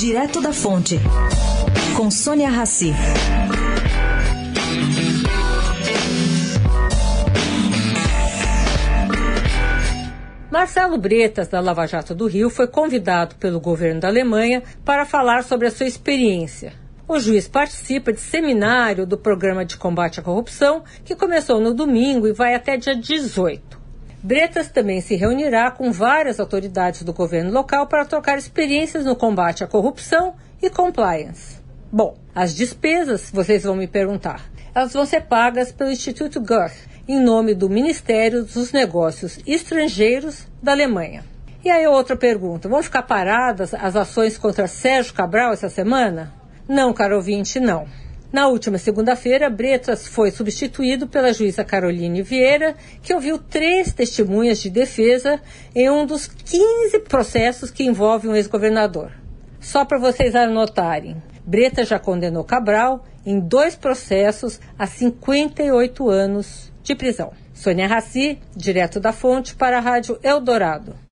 Direto da Fonte, com Sônia Rassi. Marcelo Bretas, da Lava Jato do Rio, foi convidado pelo governo da Alemanha para falar sobre a sua experiência. O juiz participa de seminário do Programa de Combate à Corrupção, que começou no domingo e vai até dia 18. Bretas também se reunirá com várias autoridades do governo local para trocar experiências no combate à corrupção e compliance. Bom, as despesas, vocês vão me perguntar, elas vão ser pagas pelo Instituto Goethe, em nome do Ministério dos Negócios Estrangeiros da Alemanha. E aí outra pergunta, vão ficar paradas as ações contra Sérgio Cabral essa semana? Não, caro ouvinte, não. Na última segunda-feira, Bretas foi substituído pela juíza Caroline Vieira, que ouviu três testemunhas de defesa em um dos 15 processos que envolvem o ex-governador. Só para vocês anotarem, Bretas já condenou Cabral em dois processos a 58 anos de prisão. Sônia Raci, direto da fonte para a Rádio Eldorado.